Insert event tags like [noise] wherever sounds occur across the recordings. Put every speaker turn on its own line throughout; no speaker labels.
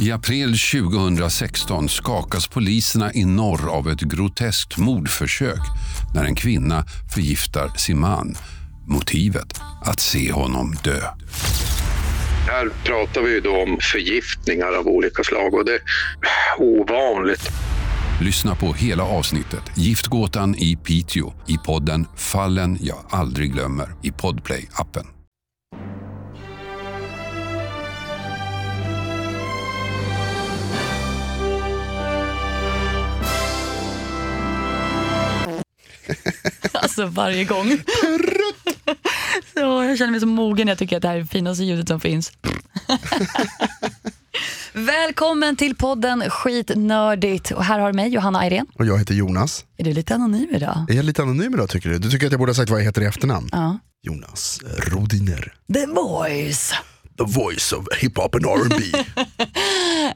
I april 2016 skakas poliserna i norr av ett groteskt mordförsök när en kvinna förgiftar sin man. Motivet? Att se honom dö.
Här pratar vi då om förgiftningar av olika slag och det är ovanligt.
Lyssna på hela avsnittet Giftgåtan i Piteå i podden Fallen jag aldrig glömmer i Podplay-appen.
Alltså varje gång. [laughs] så jag känner mig så mogen. Jag tycker att det här är det finaste ljudet som finns. [laughs] Välkommen till podden Skitnördigt. Och här har du mig, Johanna Irene.
Och jag heter Jonas.
Är du lite anonym idag?
Är jag lite anonym idag tycker du? Du tycker att jag borde ha sagt vad jag heter i efternamn?
Ja.
Jonas Rodiner.
The Voice.
The voice of hiphop and R&B. [laughs]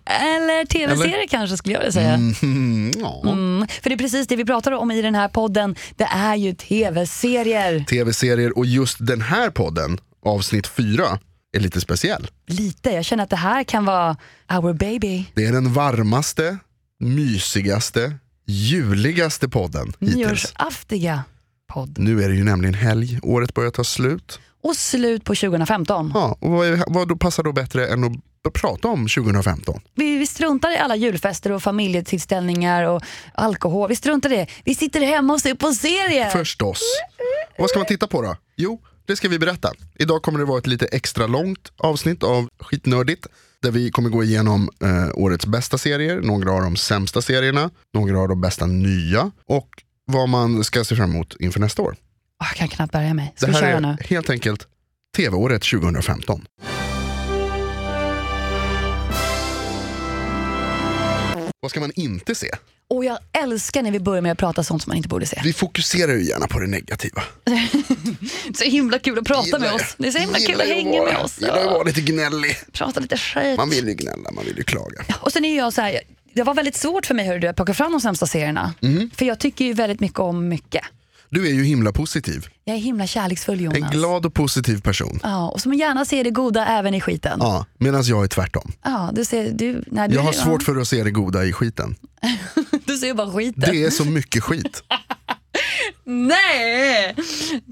Eller tv-serie kanske skulle jag vilja säga.
Mm, ja.
Mm, för det är precis det vi pratar om i den här podden. Det är ju tv-serier.
Tv-serier och just den här podden, avsnitt fyra, är lite speciell.
Lite. Jag känner att det här kan vara our baby.
Det är den varmaste, mysigaste, juligaste podden hittills.
Nyårsaftiga podd.
Nu är det ju nämligen helg, året börjar ta slut.
Och slut på 2015.
Ja, och vad, är- vad då passar då bättre än att prata om 2015?
Vi, vi struntar i alla julfester och familjetillställningar och alkohol. Vi struntar i det. Vi sitter hemma och ser på serier.
Förstås. Och vad ska man titta på då? Jo, det ska vi berätta. Idag kommer det vara ett lite extra långt avsnitt av Skitnördigt. Där vi kommer gå igenom eh, årets bästa serier, några av de sämsta serierna, några av de bästa nya och vad man ska se fram emot inför nästa år.
Jag kan knappt bärga mig. Ska
det
vi
här
köra
är
nu?
helt enkelt TV-året 2015. Vad ska man inte se?
Och jag älskar när vi börjar med att prata sånt som man inte borde se.
Vi fokuserar ju gärna på det negativa. [laughs]
Så himla kul att prata med oss. Det är så himla kul att hänga med oss.
Gillar ju vara lite gnällig.
Prata lite skit.
Man vill ju gnälla, man vill ju klaga.
Och sen är jag så här, det var väldigt svårt för mig hörru, du, att plocka fram de sämsta serierna.
Mhm.
För jag tycker ju väldigt mycket om mycket.
Du är ju himla positiv.
Jag är himla kärleksfull Jonas.
En glad och positiv person.
Ja, och som gärna ser det goda även i skiten. Ja,
Ja, Medan jag är tvärtom.
du ser, du, nej, du,
Jag har
ja,
svårt för att se det goda i skiten. [laughs]
du ser bara skiten.
Det är så mycket skit. [laughs]
Nej!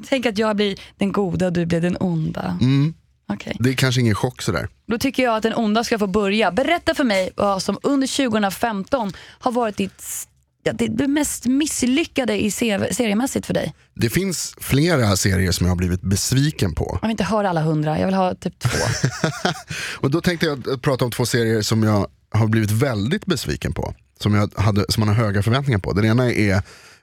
Tänk att jag blir den goda och du blir den onda.
Mm.
Okej.
Det är kanske ingen chock sådär.
Då tycker jag att den onda ska få börja. Berätta för mig vad som under 2015 har varit ditt, ja, det, mest misslyckade i se- seriemässigt för dig.
Det finns flera serier som jag har blivit besviken på.
Jag vill inte höra alla hundra, jag vill ha typ två. [laughs]
Och då tänkte jag prata om två serier som jag har blivit väldigt besviken på. Som, jag hade, som man har höga förväntningar på. Den ena är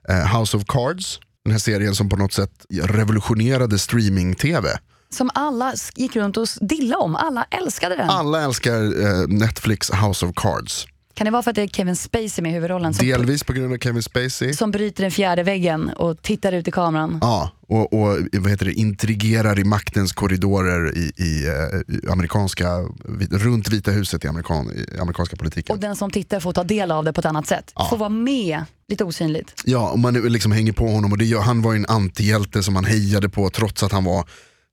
eh, House of Cards. Den här serien som på något sätt revolutionerade streaming-tv.
Som alla gick runt och dilla om, alla älskade den.
Alla älskar eh, Netflix House of Cards.
Kan det vara för att det är Kevin Spacey med i huvudrollen
Delvis på grund av Kevin Spacey.
som bryter den fjärde väggen och tittar ut i kameran?
Ja, och, och vad heter det, intrigerar i maktens korridorer i, i, eh, i amerikanska, vi- runt Vita huset i, amerikan, i amerikanska politiken.
Och den som tittar får ta del av det på ett annat sätt. Får vara med, lite osynligt.
Ja, och man liksom hänger på honom och det gör, han var ju en antihjälte som man hejade på trots att han var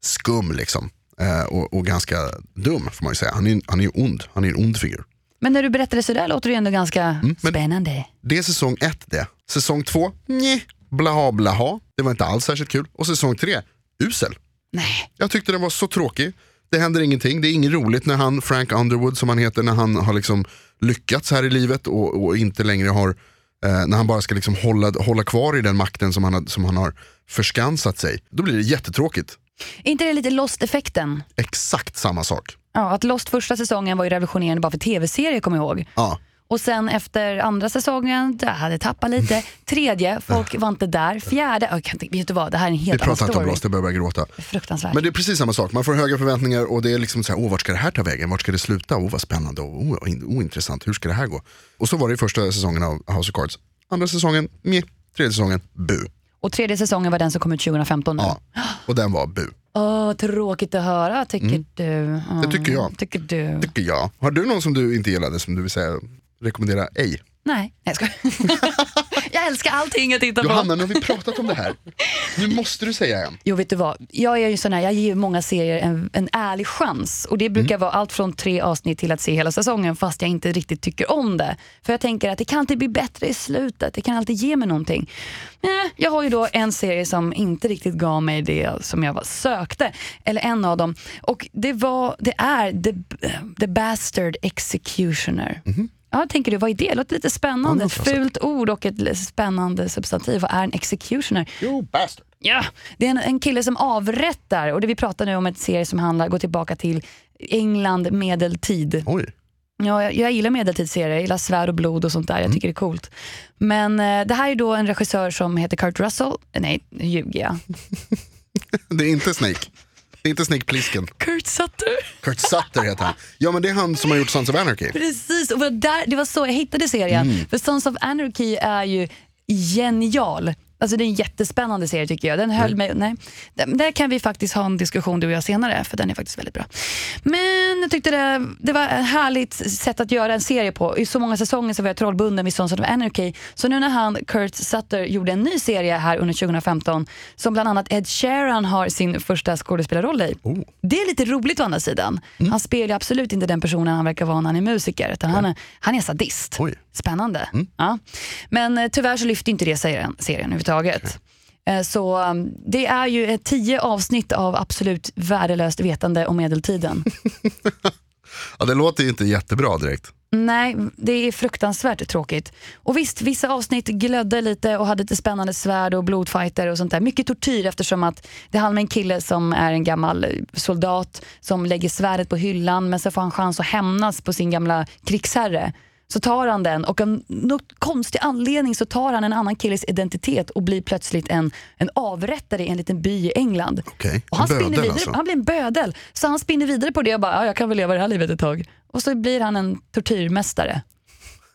skum liksom. Eh, och, och ganska dum får man ju säga. Han är, han är ju ond, han är en ond figur.
Men när du berättar det sådär låter det ju ändå ganska
Mm,
spännande.
Det är säsong ett det. Säsong två, nej, blaha blaha. Det var inte alls särskilt kul. Och säsong tre, usel.
Nej.
Jag tyckte den var så tråkig. Det händer ingenting. Det är inget roligt när han, Frank Underwood som han heter, när han har liksom lyckats här i livet och, och inte längre har, eh, när han bara ska liksom hålla, hålla kvar i den makten som han, har, som han har förskansat sig. Då blir det jättetråkigt.
Är inte det lite Lost-effekten?
Exakt samma sak.
Ja, att Lost första säsongen var ju revolutionerande bara för tv-serier kommer jag ihåg.
Ja.
Och sen efter andra säsongen, det hade tappat lite. Tredje, folk var inte där. Fjärde, jag kan inte, vet du vad, det här är en
Vi
helt annan
pratar inte om
story.
Lost, jag börjar börja gråta.
Fruktansvärt.
Men det är precis samma sak, man får höga förväntningar och det är liksom så här, åh vart ska det här ta vägen? Vart ska det sluta? Åh vad spännande, och in- ointressant, hur ska det här gå? Och så var det i första säsongen av House of Cards. Andra säsongen, meh. Tredje säsongen, bu.
Och tredje säsongen var den som kom ut 2015 nu.
Ja. Och den var bu.
Åh, tråkigt att höra tycker du.
Mm. Det tycker jag.
Tycker du.
Tycker jag. Har du någon som du inte gillade som du vill säga rekommendera ej?
Nej, nej jag skojar. [laughs] Jag älskar allting jag tittar på.
Johanna, nu har vi pratat om det här. Nu måste du säga en.
Jo, vet du vad? Jag är ju sån här, jag ger många serier en, en ärlig chans. Och Det brukar vara allt från tre avsnitt till att se hela säsongen fast jag inte riktigt tycker om det. För jag tänker att det kan alltid bli bättre i slutet. Det kan alltid ge mig någonting. Nej, jag har ju då en serie som inte riktigt gav mig det som jag var, sökte. Eller en av dem. Och det, var, det är The, The Bastard Executioner. Ja, tänker du, vad är det? Låter lite spännande. Ett fult ord och ett spännande substantiv. Vad är en executioner?
Jo, bastard.
Ja, det är en, en kille som avrättar och det vi pratar nu om en serie som handlar, går tillbaka till England medeltid.
Oj.
Ja, jag, jag gillar medeltidsserier, jag gillar svärd och blod och sånt där, jag tycker det är coolt. Men eh, det här är då en regissör som heter Kurt Russell, nej nu ljuger jag. [laughs]
Det är inte Snake. Det är inte Snake Plissken.
Kurt Sutter.
Kurt Sutter heter han. Ja men det är han som har gjort Sons of Anarchy.
Precis, och det var där, det var så jag hittade serien. För Sons of Anarchy är ju genial. Alltså det är en jättespännande serie tycker jag. Den höll mig... Nej. Där- kan vi faktiskt ha en diskussion du och jag senare, för den är faktiskt väldigt bra. Men jag tyckte det, det var ett härligt sätt att göra en serie på. I så många säsonger så var jag trollbunden vid Sons of Anarchy. Så nu när han, Kurt Sutter, gjorde en ny serie här under 2015 som bland annat Ed Sheeran har sin första skådespelarroll i.
Oh.
Det är lite roligt å andra sidan. Han spelar ju absolut inte den personen han verkar vara när han är musiker. Utan han, är, han är sadist.
Oj.
Spännande. Ja. Men eh, tyvärr så lyfter inte det serien, serien överhuvudtaget. Eh, Så um, det är ju tio avsnitt av absolut värdelöst vetande om medeltiden. [laughs]
Ja, det låter ju inte jättebra direkt.
Nej, det är fruktansvärt tråkigt. Och visst, vissa avsnitt glödde lite och hade lite spännande svärd och blodfighter och sånt där. Mycket tortyr eftersom att det handlar om en kille som är en gammal soldat som lägger svärdet på hyllan men så får han chans att hämnas på sin gamla krigsherre. Så tar han den och av någon konstig anledning så tar han en annan killes identitet och blir plötsligt en, en avrättare i en liten by i England.
Okej,
Och han,
bödel
vidare,
alltså.
han blir en bödel. Så han spinner vidare på det och bara, ja, jag kan väl leva det här livet ett tag. Och så blir han en tortyrmästare.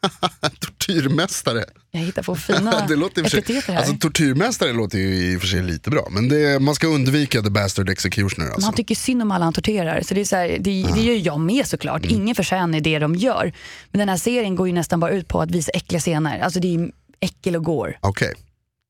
[laughs]
Tortyrmästare.
Jag hittar på fina [laughs]
det låter sig,
här.
alltså, tortyrmästare låter ju i och för sig lite bra. Men det, man ska undvika the bastard executioner. Alltså.
han tycker synd om alla han torterar. Så det, är så här, det,
Ah.
det gör jag med såklart.
Mm.
Ingen förtjänar det de gör. Men den här serien går ju nästan bara ut på att visa äckliga scener. Alltså det är äckel och går.
Okej.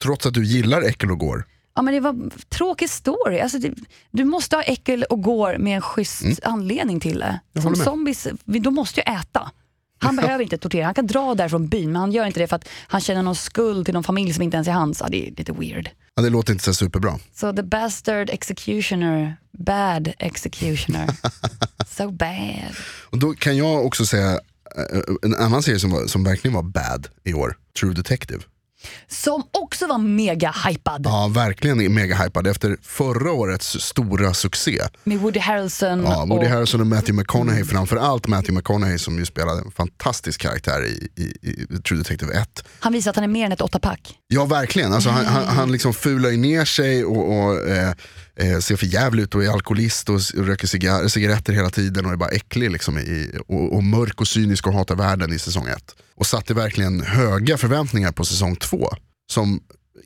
Trots att du gillar äckel och går.
Ja, men det var en tråkig story. Alltså det, du måste ha äckel och går med en schysst anledning till det.
Mm.
Som zombies, de måste ju äta. Han behöver inte tortera, han kan dra där från byn men han gör inte det för att han känner någon skuld till någon familj som inte ens är hans. Ja, det är lite weird.
Ja, det låter inte så superbra.
Så the bastard executioner, bad executioner. [laughs] so bad.
Och då kan jag också säga eh, en annan serie som, var, som verkligen var bad i år. True Detective.
Som också var mega hypad
Ja, verkligen mega hypad efter förra årets stora succé.
med Woody Harrelson.
Ja, Woody
och,
Harrelson och Matthew McConaughey, framförallt Matthew McConaughey som ju spelade en fantastisk karaktär i, i, i True Detective 1.
Han visar att han är mer än ett åttapack.
Ja verkligen, alltså, han, han, han liksom fular ju ner sig och, och eh, eh, ser för jävligt ut och är alkoholist och, röker cigar cigaretter hela tiden och är bara äcklig liksom, i, och, och mörk och cynisk och hatar världen i säsong 1. Och satte verkligen höga förväntningar på säsong 2 som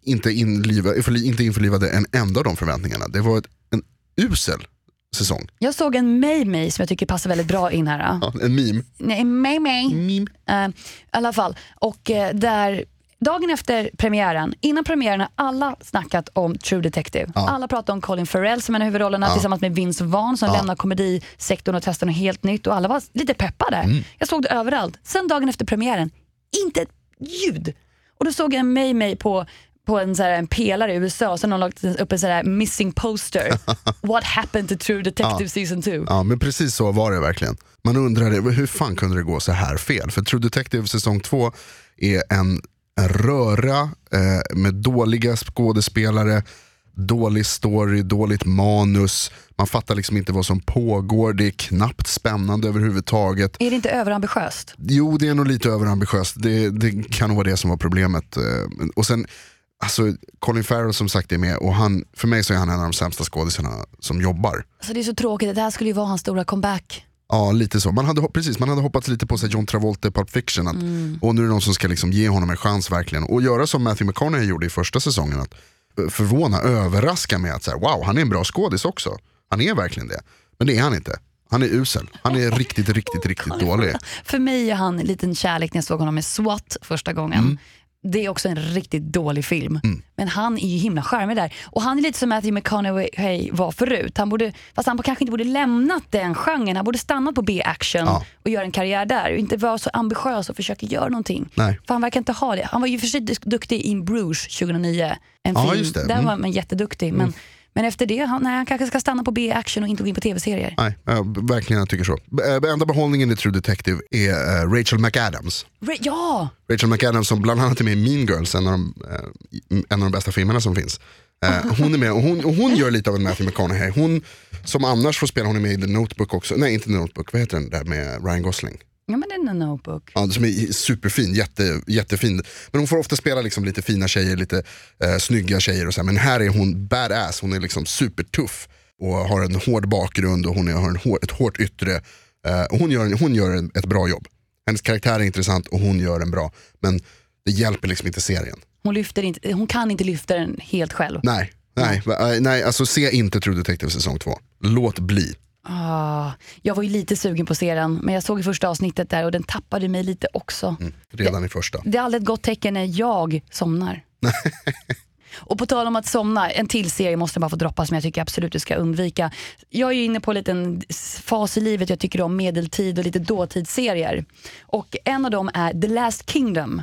inte, inliva, inte införlivade en enda av de förväntningarna. Det var ett, en usel säsong.
Jag såg en May som jag tycker passar väldigt bra in här.
Ja, en meme.
Nej,
meme.
Eh, I alla fall. Och eh, där, dagen efter premiären, innan premiären har alla snackat om True Detective. Alla pratar om Colin Farrell som en av huvudrollerna tillsammans med Vince Vaughn som lämnar komedisektorn och testar något helt nytt och alla var lite peppade. Jag såg det överallt. Sen dagen efter premiären, inte ett ljud. Och då såg jag en May May på på en, så här, en pelare i USA, så har någon lagt upp en så här missing poster. [laughs] What happened to True Detective season 2?
Ja men precis så var det verkligen. Man undrade hur fan kunde det gå så här fel? För True Detective säsong 2 är en, en röra eh, med dåliga skådespelare, dålig story, dåligt manus. Man fattar liksom inte vad som pågår, det är knappt spännande överhuvudtaget.
Är det inte överambitiöst?
Jo, det är nog lite överambitiöst. Det, det kan vara det som var problemet. eh, Och sen, alltså, Colin Farrell som sagt är med och han, för mig så är han en av de sämsta skådisarna som jobbar.
Alltså det är så tråkigt, det här skulle ju vara hans stora comeback.
Ja, lite så. Man hade, precis, man hade hoppats lite på sig John Travolta i Pulp Fiction. Att, Och nu är det någon som ska liksom ge honom en chans verkligen. Och göra som Matthew McConaughey gjorde i första säsongen. Att eh, förvåna, överraska med att så här, wow, han är en bra skådis också. Han är verkligen det. Men det är han inte. Han är usel. Han är riktigt, riktigt, riktigt [laughs] dålig.
För mig är han en liten kärlek när jag såg honom med SWAT första gången.
Mm.
Det är också en riktigt dålig film.
Mm.
Men han är ju himla charmig där. Och han är lite som Matthew McConaughey var förut. Han borde, fast han kanske inte borde lämnat den genren. Han borde stannat på B-action
Ja.
och göra en karriär där. Och inte vara så ambitiös och försöka göra någonting.
Nej.
För han verkar inte ha det. Han var ju för sig duktig i In Bruges 2009. En
Ja,
film.
just det.
Där
Mm.
var man jätteduktig. Men, men efter det, han, nej, han kanske ska stanna på B-action och inte gå in på tv-serier.
Nej, ja, verkligen jag tycker så. Äh, enda behållningen i True Detective är äh, Rachel McAdams.
Ra- Ja!
Rachel McAdams som bland annat är med i Mean Girls, en av de, eh, en av de bästa filmerna som finns. Eh, hon är med och hon, och hon gör lite av en Matthew McConaughey. Hon som annars får spela, hon är med i The Notebook också. Nej inte The Notebook, vad heter den där med Ryan Gosling?
Ja men det är notebook.
Ja, som är superfin, jätte, jättefin. Men hon får ofta spela liksom lite fina tjejer, lite eh, snygga tjejer och så här. Men här är hon badass, hon är liksom supertuff. Och har en hård bakgrund och hon är, har en hår, ett hårt yttre. Eh, och hon gör, en- hon gör en, ett bra jobb. Hennes karaktär är intressant och hon gör en bra. Men det hjälper liksom inte serien.
Hon, lyfter inte, hon kan inte lyfta den helt själv.
Nej, nej, eh, nej alltså se inte True Detective säsong 2. Låt bli.
Ah, jag var ju lite sugen på serien, men jag såg i första avsnittet där och den tappade mig lite också.
Redan i första.
Det är aldrig ett gott tecken när jag somnar. [laughs] och på tal om att somna, en till serie måste jag bara få droppa som jag tycker absolut du ska undvika. Jag är ju inne på en liten fas i livet jag tycker om medeltid och lite dåtidsserier. Och en av dem är The Last Kingdom,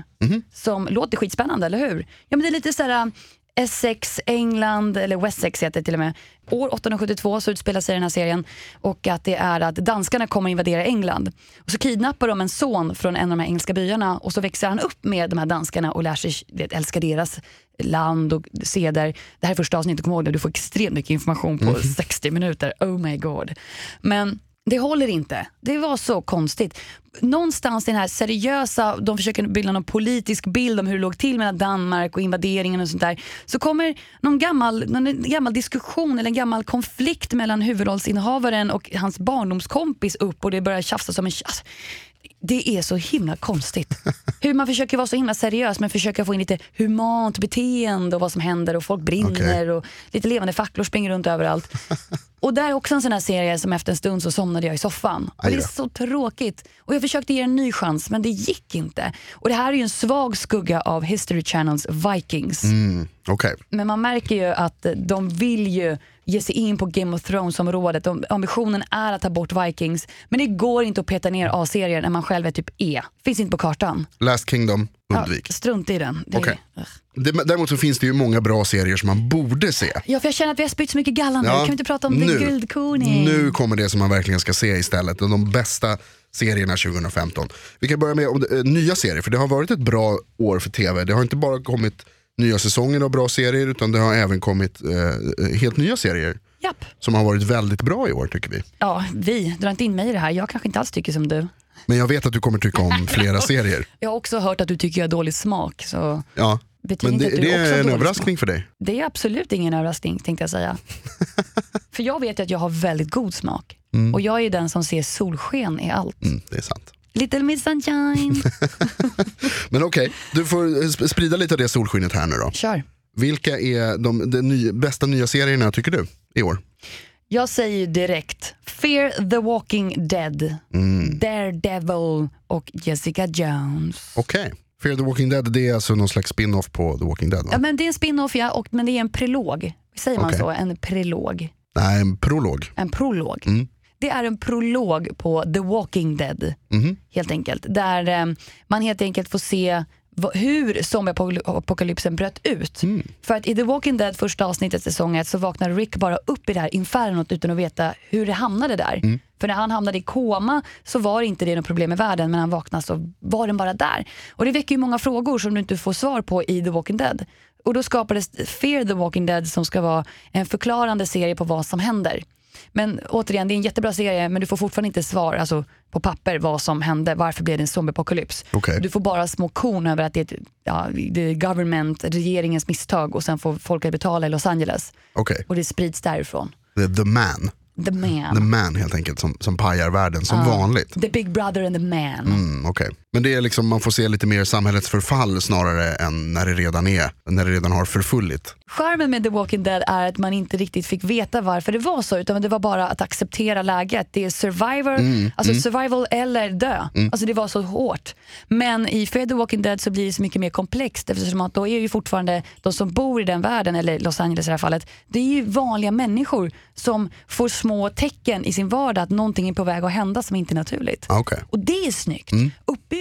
som låter skitspännande, eller hur? Ja men det är lite sådär Essex, England, eller Wessex heter det till och med. År 872 så utspelar sig den här serien och att det är att danskarna kommer invadera England. Och så kidnappar de en son från en av de här engelska byarna och så växer han upp med de här danskarna och lär sig älska deras land och seder. Det här är första avsnittet, kom ihåg det, du får extremt mycket information på 60 minuter. Oh my god. Men det håller inte. Det var så konstigt. Någonstans i den här seriösa, de försöker bilda någon politisk bild om hur det låg till mellan Danmark och invaderingen och sånt där. Så kommer någon gammal, någon gammal diskussion eller en gammal konflikt mellan huvudrollsinnehavaren och hans barndomskompis upp och det börjar tjafsas om en tjafs. Det är så himla konstigt. [laughs] Hur man försöker vara så himla seriös men försöker få in lite humant beteende och vad som händer och folk brinner och lite levande facklor springer runt överallt. [laughs] Och där är också en sån här serie som efter en stund så somnade jag i soffan. Och det är så tråkigt. Och jag försökte ge en ny chans men det gick inte. Och det här är ju en svag skugga av History Channels Vikings.
Mm, Okej,
Men man märker ju att de vill ju ge sig in på Game of Thrones-området. De- Ambitionen är att ta bort Vikings. Men det går inte att peta ner A-serier när man själv är typ E. Finns inte på kartan.
Last Kingdom, undvik.
Ja, strunt i den. Det är-. Ugh.
Det- Däremot så finns det ju många bra serier som man borde se.
Ja, för jag känner att vi har spytt så mycket galla nu.
Ja,
Kan vi inte prata om
nu.
The Guldkorning?
Nu kommer det som man verkligen ska se istället. De bästa serierna 2015. Vi kan börja med om, eh, nya serier, för det har varit ett bra år för tv. Det har inte bara kommit nya säsonger av bra serier, utan det har även kommit eh, helt nya serier
Japp.
som har varit väldigt bra i år tycker vi.
Ja, vi. Dra inte in mig i det här. Jag kanske inte alls tycker som du.
Men jag vet att du kommer tycka om flera serier. [laughs]
Jag har också hört att du tycker jag har dålig smak. Så
Ja.
betyder
Men det, det är en överraskning för dig.
Smak. Det är absolut ingen överraskning tänkte jag säga. [laughs] för jag vet att jag har väldigt god smak. Och jag är den som ser solsken i allt.
Mm, det är sant.
Little Miss Sunshine. [laughs]
Men okej, du får sp- sprida lite av det solskenet här nu då.
Kör.
Vilka är de, de ny, bästa nya serierna tycker du i år?
Jag säger ju direkt Fear the Walking Dead, Daredevil och Jessica Jones.
Okej. Fear the Walking Dead, det är alltså någon slags spin-off på The Walking Dead va?
Ja, men det är en spin-off ja, och, men det är en prolog. Säger man så? En prolog.
Nej, en prolog.
En prolog.
Mm.
Det är en prolog på The Walking Dead.
Mhm.
Helt enkelt. Där eh, man helt enkelt får se hur zombieapokalypsen bröt ut.
Mm.
För att i The Walking Dead första avsnittet säsong ett så vaknar Rick bara upp i det här infernot utan att veta hur det hamnade där.
Mm.
För när han hamnade i koma så var inte det något problem i världen men han vaknade så var den bara där. Och det väcker ju många frågor som du inte får svar på i The Walking Dead. Och då skapades Fear the Walking Dead som ska vara en förklarande serie på vad som händer. Men återigen, det är en jättebra serie men du får fortfarande inte svar alltså, på papper vad som hände. Varför blev det en zombieapokalyps?
Okej.
Du får bara små korn över att det är, ett, ja, det är government, regeringens misstag och sen får folk att betala i Los Angeles.
Okej,
Och det sprids därifrån.
the, the man.
The man.
The man helt enkelt som, som pajar världen som vanligt.
The big brother and the man.
Mm, okej. Men det är liksom, man får se lite mer samhällets förfall snarare än när det redan är, när det redan har förfullit.
Charmen med The Walking Dead är att man inte riktigt fick veta varför det var så, utan det var bara att acceptera läget. Det är survivor,
Mm,
alltså survival eller dö. Alltså det var så hårt. Men i Fear the Walking Dead så blir det så mycket mer komplext eftersom att då är ju fortfarande de som bor i den världen, eller Los Angeles i det här fallet, det är ju vanliga människor som får små tecken i sin vardag att någonting är på väg att hända som inte är naturligt.
Ah, okej.
Och det är snyggt.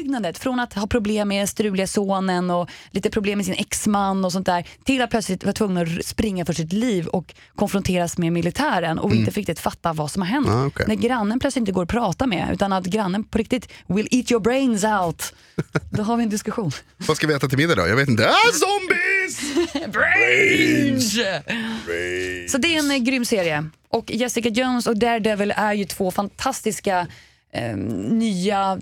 Uppbyggnadet från att ha problem med struliga sonen och lite problem med sin exman och sånt där till att plötsligt vara tvungen att springa för sitt liv och konfronteras med militären och inte riktigt fatta vad som har hänt.
Ah, okej.
När grannen plötsligt inte går att prata med utan att grannen på riktigt will eat your brains out. [laughs] Då har vi en diskussion.
Vad ska vi äta till middag då? Jag vet inte. Ah, zombies! [laughs]
brains! Så det är en eh, grym serie. Och Jessica Jones och Daredevil är ju två fantastiska eh, nya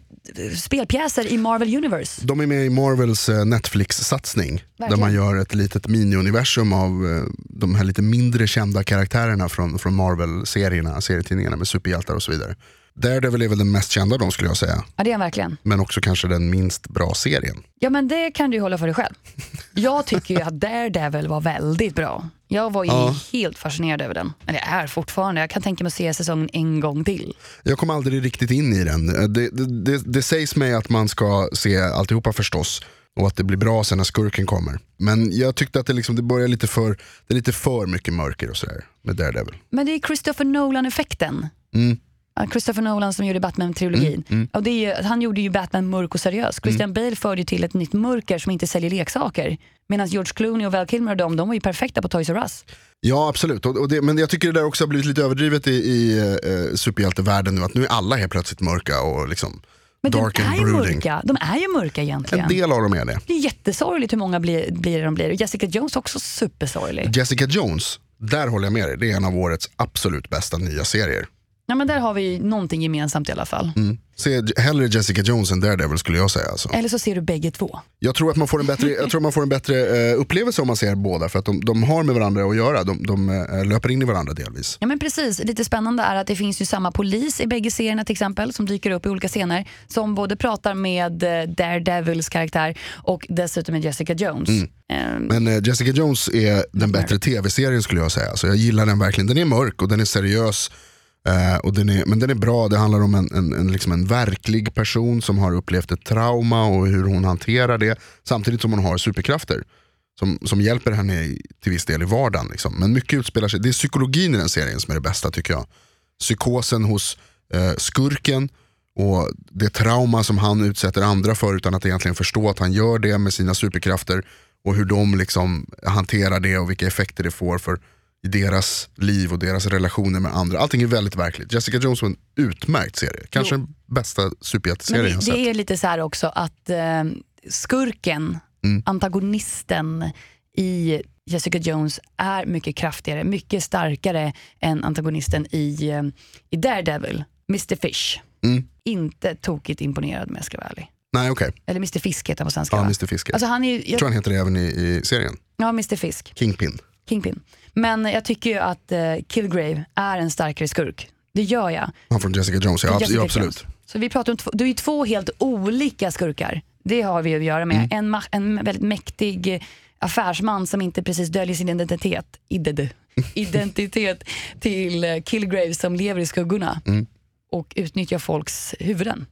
spelpjäser i Marvel Universe.
De är med i Marvels eh, Netflix-satsning. Där man gör ett litet mini-universum av eh, de här lite mindre kända karaktärerna från, från Marvel-serierna, serietidningarna med superhjältar och så vidare. Daredevil är väl den mest kända av dem skulle jag säga.
Ja, det är han verkligen.
Men också kanske den minst bra serien.
Ja, men det kan du ju hålla för dig själv. Jag tycker ju att Daredevil var väldigt bra. Jag var ju
Ja.
helt fascinerad över den. Eller är fortfarande. Jag kan tänka mig att se säsongen en gång till.
Jag kom aldrig riktigt in i den. Eh, Det, det, det, det sägs mig att man ska se alltihopa förstås. Och att det blir bra sen när skurken kommer. Men jag tyckte att det, liksom, det börjar lite för, det är lite för mycket mörker och sådär med Daredevil.
Men det är Christopher Nolan-effekten.
Mm.
Christopher Nolan som gjorde Batman-trilogin. Är ju, han gjorde ju Batman mörk och seriös. Christian Bale förde ju till ett nytt mörker som inte säljer leksaker. Medan George Clooney och Val Kilmer och de, de var ju perfekta på Toys R Us.
Ja absolut, och, och det, men jag tycker det där också har blivit lite överdrivet i, i eh, superhjältevärlden nu. Att nu är alla helt plötsligt mörka och liksom
Men
dark
de är
and brooding.
mörka. De är ju mörka egentligen.
En del av dem är det.
Det är jättesorgligt hur många blir, blir de blir. Jessica Jones är också supersorglig.
Jessica Jones, där håller jag med dig. Det är en av årets absolut bästa nya serier.
Ja, men där har vi någonting gemensamt i alla fall.
Se hellre Jessica Jones än Daredevil skulle jag säga. Alltså.
Eller så ser du bägge två.
Jag tror att man får en bättre, jag tror man får en bättre eh, upplevelse om man ser båda. För att de, de har med varandra att göra. De, de eh, löper in i varandra delvis.
Ja men precis, lite spännande är att det finns ju samma polis i bägge serierna till exempel som dyker upp i olika scener som både pratar med eh, Daredevils karaktär och dessutom med Jessica Jones. Ehm,
Men eh, Jessica Jones är den bättre tv-serien skulle jag säga. Så jag gillar den verkligen. Den är mörk och den är seriös. Eh, och den är, men den är bra, det handlar om en, en, en, liksom en verklig person som har upplevt ett trauma och hur hon hanterar det. Samtidigt som hon har superkrafter. Som, som hjälper henne i, till viss del i vardagen. Liksom. Men mycket utspelar sig, det är psykologin i den serien som är det bästa tycker jag. Psykosen hos eh, skurken och det trauma som han utsätter andra för utan att egentligen förstå att han gör det med sina superkrafter. Och hur de liksom hanterar det och vilka effekter det får för i deras liv och deras relationer med andra. Allting är väldigt verkligt. Jessica Jones var en utmärkt serie. Kanske den bästa superhjälteserien jag sett.
det är lite så här också att eh, skurken,
Mm.
antagonisten i Jessica Jones är mycket kraftigare, mycket starkare än antagonisten i, eh, i Daredevil, Mr Fish.
Mm.
Inte tokigt imponerad med ska jag vara ärlig.
Nej okej,
Eller Mr Fisk heter han på svenska
ja,
va?
Mr Fisker.
Alltså han är
jag
jag,
tror han heter det även i, i serien.
ja, Mr Fisk,
Kingpin.
Kingpin. Men jag tycker ju att eh, Kilgrave är en starkare skurk. Det gör jag.
Han från Jessica Jones, ja, abs-
Jessica
ja absolut.
Jones. Så vi pratar om två, det är ju två helt olika skurkar. Det har vi att göra med. En, ma- en väldigt mäktig eh, affärsman som inte precis döljer sin identitet, ided, [laughs] identitet till eh, Kilgrave som lever i skuggorna och utnyttjar folks huvuden.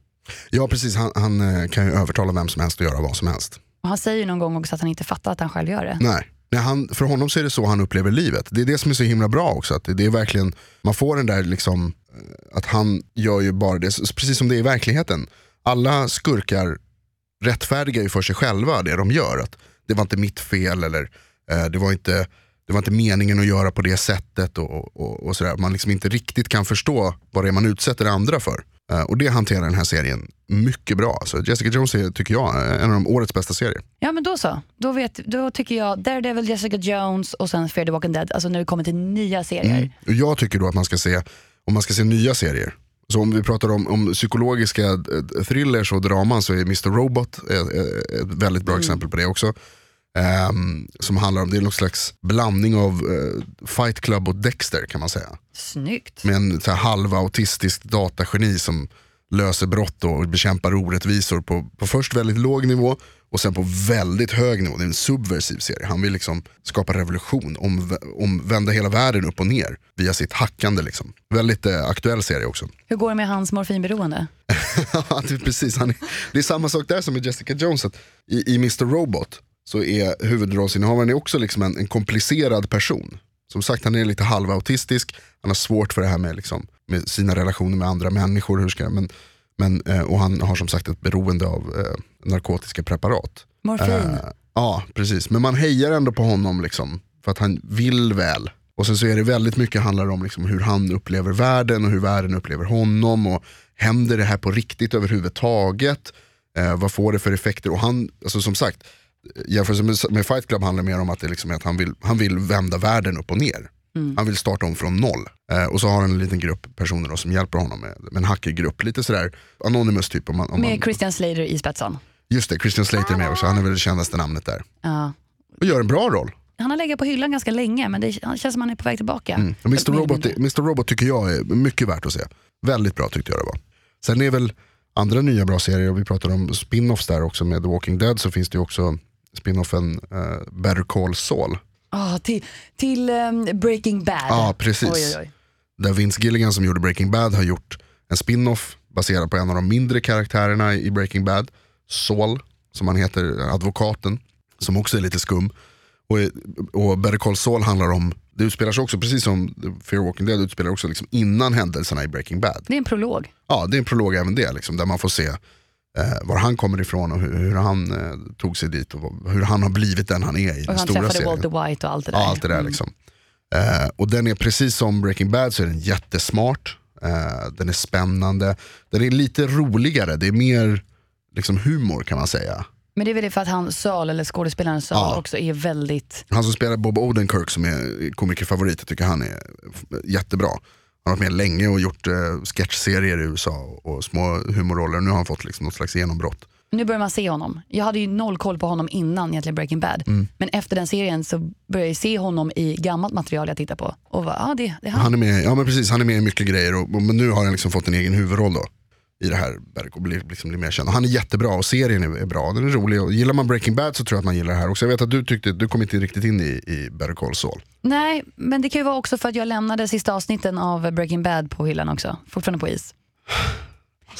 Ja precis, han, han eh, kan ju övertala vem som helst att göra vad som helst.
Och han säger ju någon gång också att han inte fattar att han själv gör det.
Nej. Nej, han, för honom så är det så han upplever livet. Det är det som är så himla bra också. Att det, är verkligen, man får den där liksom, eh, att han gör ju bara det, precis som det är i verkligheten. Alla skurkar rättfärdigar ju för sig själva det de gör. Att det var inte mitt fel eller eh, det, var inte, det var inte meningen att göra på det sättet. Och, och, och sådär. Man liksom inte riktigt kan förstå vad det är man utsätter andra för. Eh, och det hanterar den här serien mycket bra. Så Jessica Jones är, tycker jag, en av de årets bästa serier.
Ja men då så. Då, vet, då tycker jag Daredevil, Jessica Jones och sen Fear the Walking Dead. Alltså när det kommer till nya serier.
Mm. Och jag tycker då att man ska se, om man ska se nya serier, så om vi pratar om, om psykologiska eh, thrillers och draman så är Mr. Robot eh, eh, ett väldigt bra exempel på det också. Ehm, som handlar om, det är någon slags blandning av eh, Fight Club och Dexter kan man säga.
Snyggt.
Med en så här, halva autistisk datageni som löser brott och bekämpar orättvisor på, på först väldigt låg nivå och sen på väldigt hög nivå. Det är en subversiv serie. Han vill liksom skapa revolution, om, omvända hela världen upp och ner via sitt hackande. Liksom. Väldigt eh, aktuell serie också. [laughs]
Hur går det med hans morfinberoende?
Precis, han är, det är samma sak där som med Jessica Jones. I, I Mr Robot så är huvudrollsinnehavaren också liksom en, en komplicerad person. Som sagt, han är lite halvautistisk, han har svårt för det här med, liksom, med sina relationer med andra människor. Hur ska, men, men, eh, och han har som sagt ett beroende av eh, narkotiska preparat.
Morfin? Eh,
ja, precis. Men man hejar ändå på honom liksom, för att han vill väl. Och sen så är det väldigt mycket handlar om liksom hur han upplever världen och hur världen upplever honom. Och Händer det här på riktigt överhuvudtaget? Eh, vad får det för effekter? Och han, alltså som sagt, jämfört med Fight Club handlar mer om att, det liksom är att han, vill, han vill vända världen upp och ner. Mm. Han vill starta om från noll. Eh, och så har han en liten grupp personer då, som hjälper honom med, med en hackergrupp. Lite sådär Anonymous typ. Om man, om
med
man,
Christian Slater i spetsen.
Just det, Christian Slater är med också. Han är väl det kändaste namnet där. Ja. Och gör en bra roll.
Han har legat på hyllan ganska länge men det känns som han är på väg tillbaka.
Mm. Mr. Robot, Mr. Robot tycker jag är mycket värt att se. Väldigt bra tyckte jag det var. Sen är väl andra nya bra serier, och vi pratade om spin-offs där också med The Walking Dead, så finns det ju också spin-offen uh, Better Call Saul.
Ah, till till um, Breaking Bad.
Ja, ah, precis. Oj, oj, oj. Där Vince Gilligan som gjorde Breaking Bad har gjort en spin-off baserad på en av de mindre karaktärerna i Breaking Bad. Saul, som han heter, advokaten, som också är lite skum. Och, och Better Call Saul handlar om det utspelar sig också, precis som Fear Walking Dead, utspelar också liksom innan händelserna i Breaking Bad.
Det är en prolog.
Ja, det är en prolog även det, liksom, där man får se eh, var han kommer ifrån och hur, hur han eh, tog sig dit och hur han har blivit den han är i och den stora serien. Han
träffade Walter White och allt det där.
Ja, allt det där mm. liksom. Eh, och den är precis som Breaking Bad så är den jättesmart, eh, den är spännande, den är lite roligare, det är mer liksom humor kan man säga.
Men det är väl för att han Sal, eller skådespelaren Sal ja. också är väldigt...
Han som spelar Bob Odenkirk som är komikerfavorit, jag tycker han är jättebra. Han har varit med länge och gjort eh, sketchserier i USA och små humorroller. Nu har han fått liksom något slags genombrott.
Nu börjar man se honom. Jag hade ju noll koll på honom innan egentligen Breaking Bad. Mm. Men efter den serien så började jag se honom i gammalt material jag tittar på. Och bara, ah, det, det är han.
han är med, ja men precis, han är med i mycket grejer och, men nu har han liksom fått en egen huvudroll då i det här och blir, liksom blir mer känd. Han är jättebra och serien är, är, bra, den är rolig. Och gillar man Breaking Bad så tror jag att man gillar det här också. Jag vet att du tyckte, du kom inte riktigt in i, i Better Call Saul.
Nej, men det kan ju vara också för att jag lämnade sista avsnitten av Breaking Bad på hyllan också. Fortfarande på is.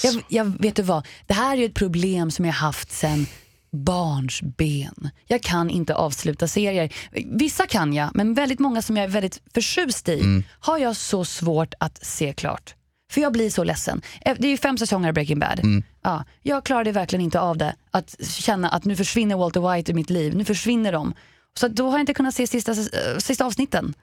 Jag, jag, vet du vad, det här är ett problem som jag haft sen barnsben. Jag kan inte avsluta serier. Vissa kan jag, men väldigt många som jag är väldigt förtjust i mm. har jag så svårt att se klart. För jag blir så ledsen. Eh, det är ju fem säsonger av Breaking Bad. Mm. Ja, jag klarade verkligen inte av det. Att känna att nu försvinner Walter White ur mitt liv. Nu försvinner de. Så då har jag inte kunnat se sista, äh, sista avsnitten.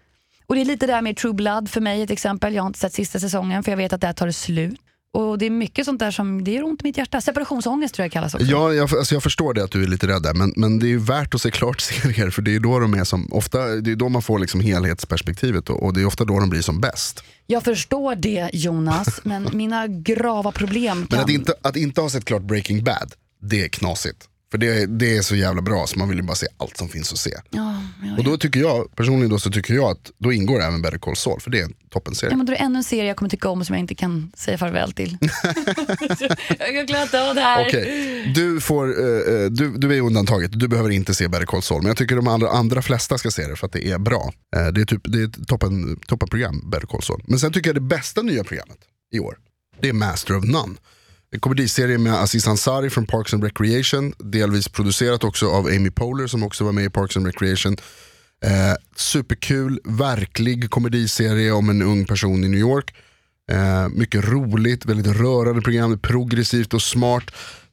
Och det är lite där med True Blood för mig ett exempel. Jag har inte sett sista säsongen för jag vet att där tar det slut. Och det är mycket sånt där som det gör ont i mitt hjärta. Separationsångest tror jag kallas också.
Ja, jag, alltså jag förstår det att du är lite rädd där, men, men det är värt att se klart [laughs] serier för det är då de är som, ofta, det är då man får liksom helhetsperspektivet och, och det är ofta då de blir som bäst.
Jag förstår det Jonas, [laughs] men mina grava problem kan...
Men att inte, att inte ha sett klart Breaking Bad, det är knasigt. För det, det är så jävla bra så man vill ju bara se allt som finns att se.
Ja, ja,
och då tycker jag, personligen då så tycker jag att då ingår även Better Call Saul för det är en toppenserie.
Ja, men då är det ännu en serie jag kommer tycka om som jag inte kan säga farväl till. [laughs] jag kan inte av det här.
Okay. Du, får, uh, du, du är undantaget, du behöver inte se Better Call Saul. Men jag tycker de allra, andra flesta ska se det för att det är bra. Uh, det är, typ, det är ett toppen, toppenprogram, Better Call Saul. Men sen tycker jag det bästa nya programmet i år, det är Master of None. En komediserie med Aziz Ansari från Parks and Recreation. Delvis producerat också av Amy Poehler som också var med i Parks and Recreation. Eh, superkul, verklig komediserie om en ung person i New York. Eh, mycket roligt, väldigt rörande program, progressivt och smart.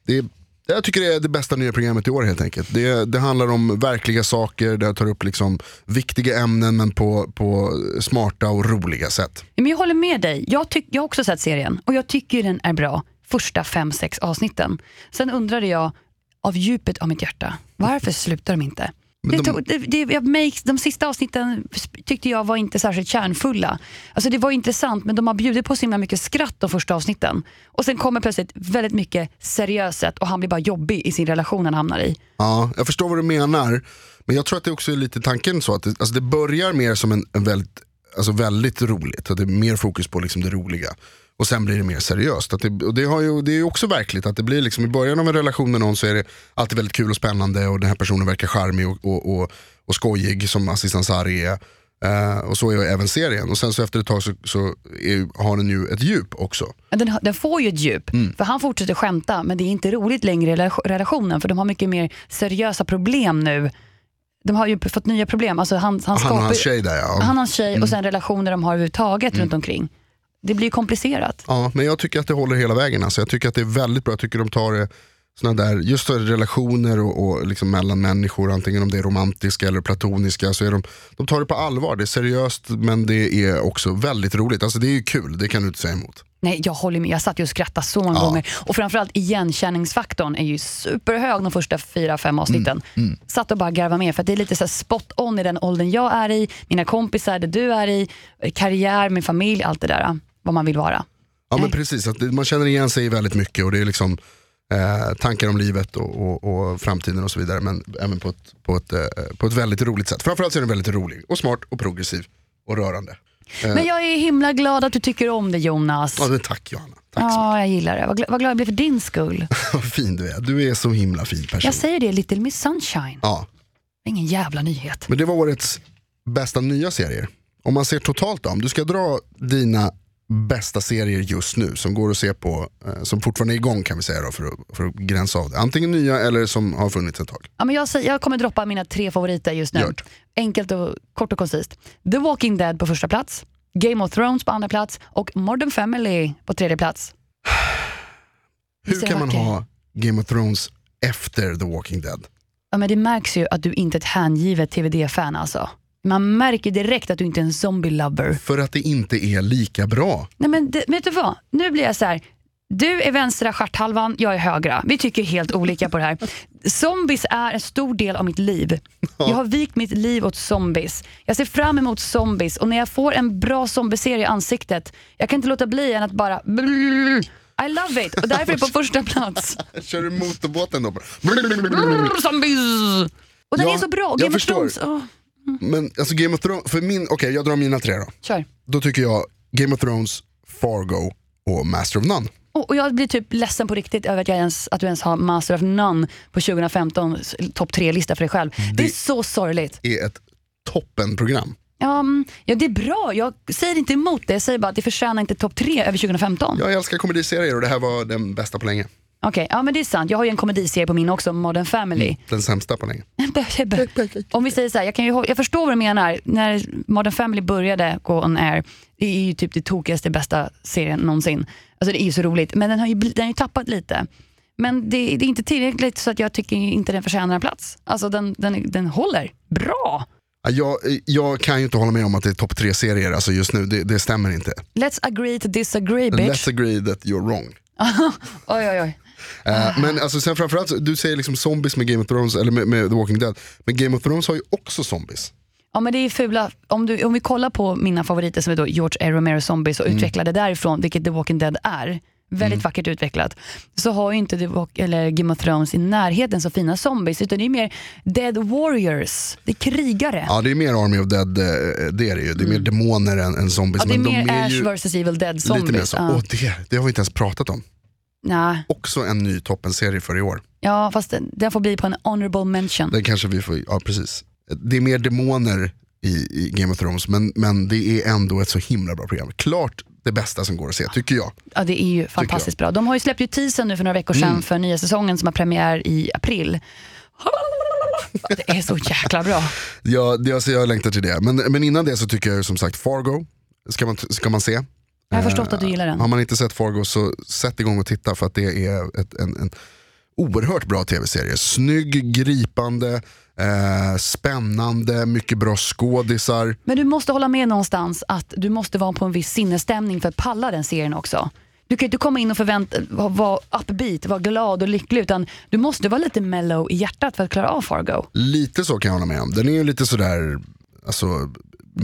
Det är, jag tycker det är det bästa nya programmet i år helt enkelt. Det, det handlar om verkliga saker, det tar upp liksom viktiga ämnen men på, på smarta och roliga sätt.
Men jag håller med dig, jag, tyck, jag har också sett serien och jag tycker den är bra första fem, sex avsnitten. Sen undrade jag av djupet av mitt hjärta, varför slutar de inte? De... Det tog, det, det, makes, de sista avsnitten tyckte jag var inte särskilt kärnfulla. Alltså det var intressant men de har bjudit på så himla mycket skratt de första avsnitten. Och sen kommer plötsligt väldigt mycket seriöset och han blir bara jobbig i sin relation han hamnar i.
Ja, jag förstår vad du menar. Men jag tror att det också är lite tanken så att det, alltså det börjar mer som en, en väldigt alltså väldigt roligt. Att det är mer fokus på liksom det roliga. Och sen blir det mer seriöst. Att det, och det, har ju, det är också verkligt att det blir liksom, i början av en relation med någon så är det alltid väldigt kul och spännande och den här personen verkar charmig och, och, och, och skojig som Aziz Ansari är. Uh, och så är även serien. Och sen så efter ett tag så, så är, har den ju ett djup också.
Den, den får ju ett djup, mm. för han fortsätter skämta men det är inte roligt längre i relationen för de har mycket mer seriösa problem nu. De har ju fått nya problem. Alltså han, han,
han och hans tjej där ja.
Han och hans tjej mm. och sen relationer de har överhuvudtaget mm. runt omkring. Det blir komplicerat.
Ja, men jag tycker att det håller hela vägen. Alltså. Jag tycker att det är väldigt bra. Jag tycker de tar det såna där, just relationer och, och liksom mellan människor, antingen om det är romantiska eller platoniska, så är de, de tar det på allvar. Det är seriöst men det är också väldigt roligt. Alltså det är ju kul, det kan du inte säga emot.
Nej, jag håller med. Jag satt ju och skrattade så många ja. gånger. Och framförallt igenkänningsfaktorn är ju superhög de första fyra, fem avsnitten. Mm, mm. Satt och bara garvade med för det är lite så spot on i den åldern jag är i, mina kompisar, det du är i, karriär, min familj, allt det där. Vad man vill vara.
Ja men precis, att man känner igen sig väldigt mycket och det är liksom eh, tankar om livet och, och, och, framtiden och så vidare. Men även på ett, på, ett, eh, på ett väldigt roligt sätt. Framförallt så är den väldigt rolig och smart och progressiv och rörande.
Eh. Men jag är himla glad att du tycker om det Jonas.
Ja, men tack Johanna. Tack
ja, jag gillar det. Vad, vad glad jag blir för din skull. [laughs]
Vad fin du är. Du är så himla fin person.
Jag säger det, Little Miss Sunshine.
Ja.
Ingen jävla nyhet.
Men det var årets bästa nya serier. Om man ser totalt då, om du ska dra dina bästa serier just nu som går att se på, eh, som fortfarande är igång kan vi säga då, för, att, för att gränsa av det. Antingen nya eller som har funnits ett tag.
Ja, men jag, jag kommer droppa mina tre favoriter just nu. Gjort. Enkelt och kort och koncist. The Walking Dead på första plats, Game of Thrones på andra plats och Modern Family på tredje plats. [sighs]
Hur kan man ha Game of Thrones efter The Walking Dead?
Ja, men det märks ju att du inte är ett hängivet TVD-fan alltså. Man märker direkt att du inte är en zombie-lover.
För att det inte är lika bra.
Nej men det, vet du vad? Nu blir jag så här. Du är vänstra stjärthalvan, jag är högra. Vi tycker helt olika på det här. Zombies är en stor del av mitt liv. Jag har vikt mitt liv åt zombies. Jag ser fram emot zombies och när jag får en bra zombieserie i ansiktet, jag kan inte låta bli än att bara I love it och därför är det på första plats. [laughs]
Kör du motorbåten då?
Zombies! Och den ja, är så bra. Game of Thrones. Oh.
Men alltså Game of Thrones, för min, okej okay, jag drar mina tre då.
Kör.
Då tycker jag Game of Thrones, Fargo och Master of None.
Och jag blir typ ledsen på riktigt över att, jag ens, att du ens har Master of None på 2015 topp tre-lista för dig själv. Det, det är så sorgligt.
Det är ett toppenprogram.
Ja, mm, ja, det är bra. Jag säger inte emot det. Jag säger bara att det förtjänar inte topp tre över 2015.
Jag älskar komediserier och det här var den bästa på länge.
Okej, okay, ja men det är sant. Jag har ju en komediserie på min också, Modern Family. Mm,
den sämsta på länge. [laughs]
Om vi säger så här, jag, kan ju, jag förstår vad du menar. När Modern Family började gå on air, det är ju typ det tokigaste, bästa serien någonsin. Alltså det är ju så roligt, men den har ju, den har ju tappat lite. Men det, det, är inte tillräckligt så att jag tycker inte den förtjänar en plats. Alltså den, den, den håller bra.
Jag, jag kan ju inte hålla med om att det är topp tre serier alltså just nu, det, det stämmer inte.
Let's agree to disagree bitch.
Let's agree that you're wrong. [laughs]
oj oj oj.
Uh, men alltså sen framförallt, du säger liksom zombies med Game of Thrones, eller med, med The Walking Dead. Men Game of Thrones har ju också zombies.
Ja men det är fula, om, du, om vi kollar på mina favoriter som är då George A. Romero Zombies och mm. utvecklade därifrån, vilket The Walking Dead är. Väldigt mm. vackert utvecklat. Så har ju inte The Walk, eller Game of Thrones i närheten så fina zombies utan det är mer Dead Warriors. Det är krigare.
Ja det är mer Army of Dead, eh, det är det ju. Det är mm. mer demoner än, än zombies.
Ja, det är mer de är Ash vs Evil Dead zombies. Lite mer så.
Ja. Oh, det, det har vi inte ens pratat om.
Nej.
Också en ny toppenserie för i år.
Ja, fast den, den får bli på en honorable mention.
Den kanske vi får, ja precis. Det är mer demoner i, i, Game of Thrones, men, men det är ändå ett så himla bra program. Klart det bästa som går att se, tycker jag.
Ja, det är ju fantastiskt bra. De har ju släppt ju teasern nu för några veckor sedan mm. för nya säsongen som har premiär i april. Det är så jäkla bra.
ja, det, alltså, jag längtar till det. Men, men innan det så tycker jag som sagt Fargo ska man, ska man se.
Jag har förstått att du gillar den.
Har man inte sett Fargo så sätt igång och titta för att det är ett, en, en oerhört bra tv-serie. Snygg, gripande, eh, spännande, mycket bra skådisar.
Men du måste hålla med någonstans att du måste vara på en viss sinnesstämning för att palla den serien också. Du kan inte komma in och förvänta vara upbeat, vara glad och lycklig utan du måste vara lite mellow i hjärtat för att klara av Fargo.
Lite så kan jag hålla med om. Den är ju lite sådär, alltså